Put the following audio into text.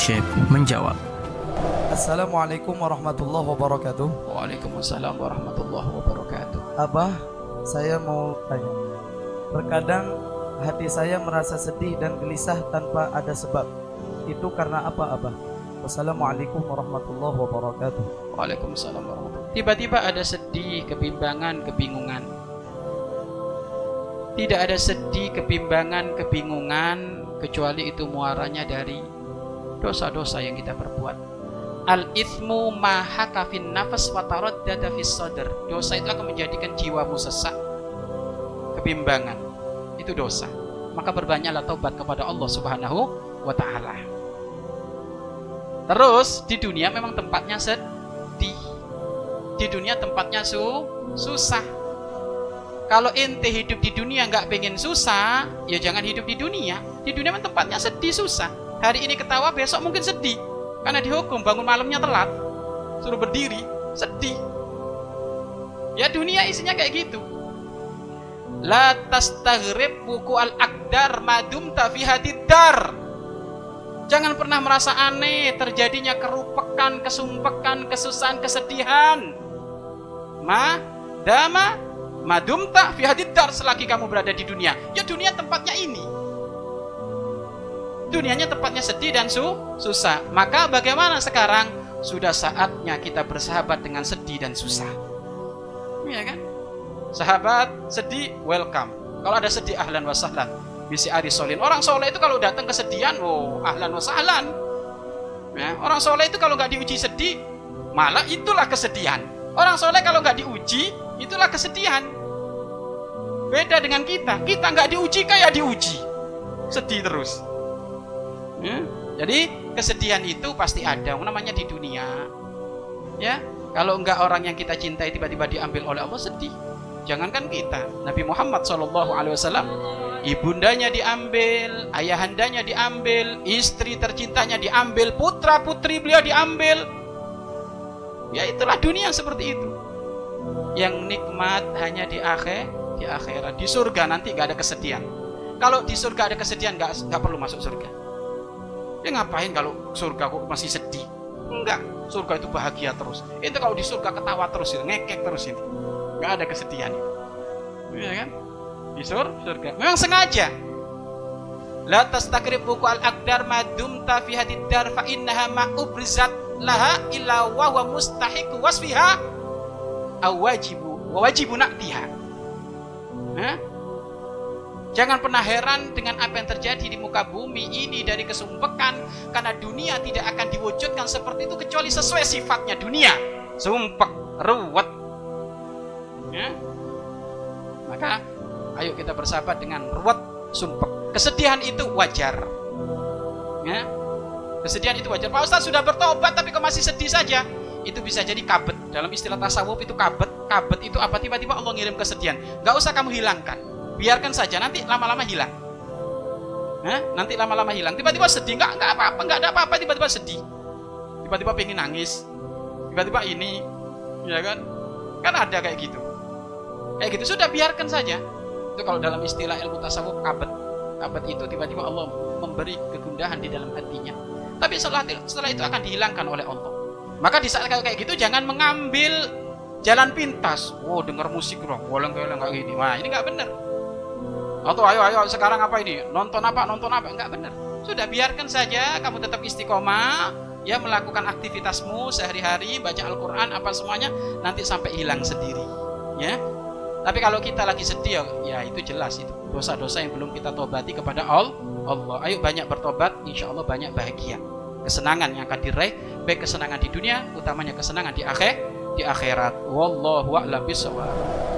Syekh menjawab. Assalamualaikum warahmatullahi wabarakatuh. Waalaikumsalam warahmatullahi wabarakatuh. Abah, saya mau tanya. Terkadang hati saya merasa sedih dan gelisah tanpa ada sebab. Itu karena apa, Abah? Wassalamualaikum warahmatullahi wabarakatuh. Waalaikumsalam warahmatullahi Tiba-tiba ada sedih, kebimbangan, kebingungan. Tidak ada sedih, kebimbangan, kebingungan kecuali itu muaranya dari dosa-dosa yang kita perbuat. Al ithmu maha kafin nafas wataroddada fis sadr. Dosa itu akan menjadikan jiwamu sesak, kebimbangan. Itu dosa. Maka berbanyaklah taubat kepada Allah Subhanahu wa taala. Terus di dunia memang tempatnya sedih. Di dunia tempatnya su susah. Kalau ente hidup di dunia nggak pengen susah, ya jangan hidup di dunia. Di dunia memang tempatnya sedih susah. Hari ini ketawa, besok mungkin sedih. Karena dihukum bangun malamnya telat. Suruh berdiri, sedih. Ya dunia isinya kayak gitu. La tastaghrib buku al-aqdar madum fi hadidar. Jangan pernah merasa aneh terjadinya kerupekan, kesumpekan, kesusahan, kesedihan. Ma dama madum tak fi hadidar selagi kamu berada di dunia. Ya dunia tempatnya ini. Dunianya tempatnya sedih dan su susah. Maka bagaimana sekarang? Sudah saatnya kita bersahabat dengan sedih dan susah. Iya kan? Sahabat sedih, welcome. Kalau ada sedih, ahlan wa sahlan. Bisi Ari Solin. Orang soleh itu kalau datang kesedihan, oh ahlan wa sahlan. Ya, orang soleh itu kalau nggak diuji sedih, malah itulah kesedihan. Orang soleh kalau nggak diuji, itulah kesedihan. Beda dengan kita. Kita nggak diuji kayak diuji. Sedih terus. Ya, jadi kesedihan itu pasti ada, namanya di dunia. Ya, kalau enggak orang yang kita cintai tiba-tiba diambil oleh Allah sedih. Jangankan kita, Nabi Muhammad SAW, ibundanya diambil, ayahandanya diambil, istri tercintanya diambil, putra putri beliau diambil. Ya itulah dunia seperti itu. Yang nikmat hanya di akhir, di akhirat, di surga nanti nggak ada kesedihan. Kalau di surga ada kesedihan nggak nggak perlu masuk surga. Ya ngapain kalau surga kok masih sedih? Enggak, surga itu bahagia terus. Itu kalau di surga ketawa terus, itu ngekek terus ini. Enggak ada kesedihan itu. Iya kan? Di sur surga. Memang sengaja. La tastakrib buku al-aqdar madum fi hadidar fa innaha ma ubrizat laha illa wa huwa mustahiqu wasfiha aw wajibu wa wajibu naqtiha. Hah? Jangan pernah heran dengan apa yang terjadi di muka bumi ini dari kesumpekan karena dunia tidak akan diwujudkan seperti itu kecuali sesuai sifatnya dunia. Sumpek, ruwet. Ya? Maka ayo kita bersahabat dengan ruwet, sumpek. Kesedihan itu wajar. Ya? Kesedihan itu wajar. Pak Ustaz sudah bertobat tapi kok masih sedih saja. Itu bisa jadi kabet. Dalam istilah tasawuf itu kabet. Kabet itu apa? Tiba-tiba Allah ngirim kesedihan. Gak usah kamu hilangkan biarkan saja nanti lama-lama hilang. Hah? nanti lama-lama hilang. Tiba-tiba sedih nggak nggak apa-apa nggak ada apa-apa tiba-tiba sedih. Tiba-tiba pengen nangis. Tiba-tiba ini ya kan? Kan ada kayak gitu. Kayak gitu sudah biarkan saja. Itu kalau dalam istilah ilmu tasawuf kabet. Kabet itu tiba-tiba Allah memberi kegundahan di dalam hatinya. Tapi setelah setelah itu akan dihilangkan oleh Allah. Maka di saat kayak gitu jangan mengambil jalan pintas. Wow dengar musik dong bolong kayak gini. Wah ini nggak benar atau ayo ayo sekarang apa ini? Nonton apa? Nonton apa? Enggak benar. Sudah biarkan saja kamu tetap istiqomah ya melakukan aktivitasmu sehari-hari baca Al-Qur'an apa semuanya nanti sampai hilang sendiri ya. Tapi kalau kita lagi sedih ya itu jelas itu dosa-dosa yang belum kita tobati kepada Allah. Allah. Ayo banyak bertobat, insya Allah banyak bahagia. Kesenangan yang akan diraih, baik kesenangan di dunia, utamanya kesenangan di akhir, di akhirat. Wallahu a'lam bishawab.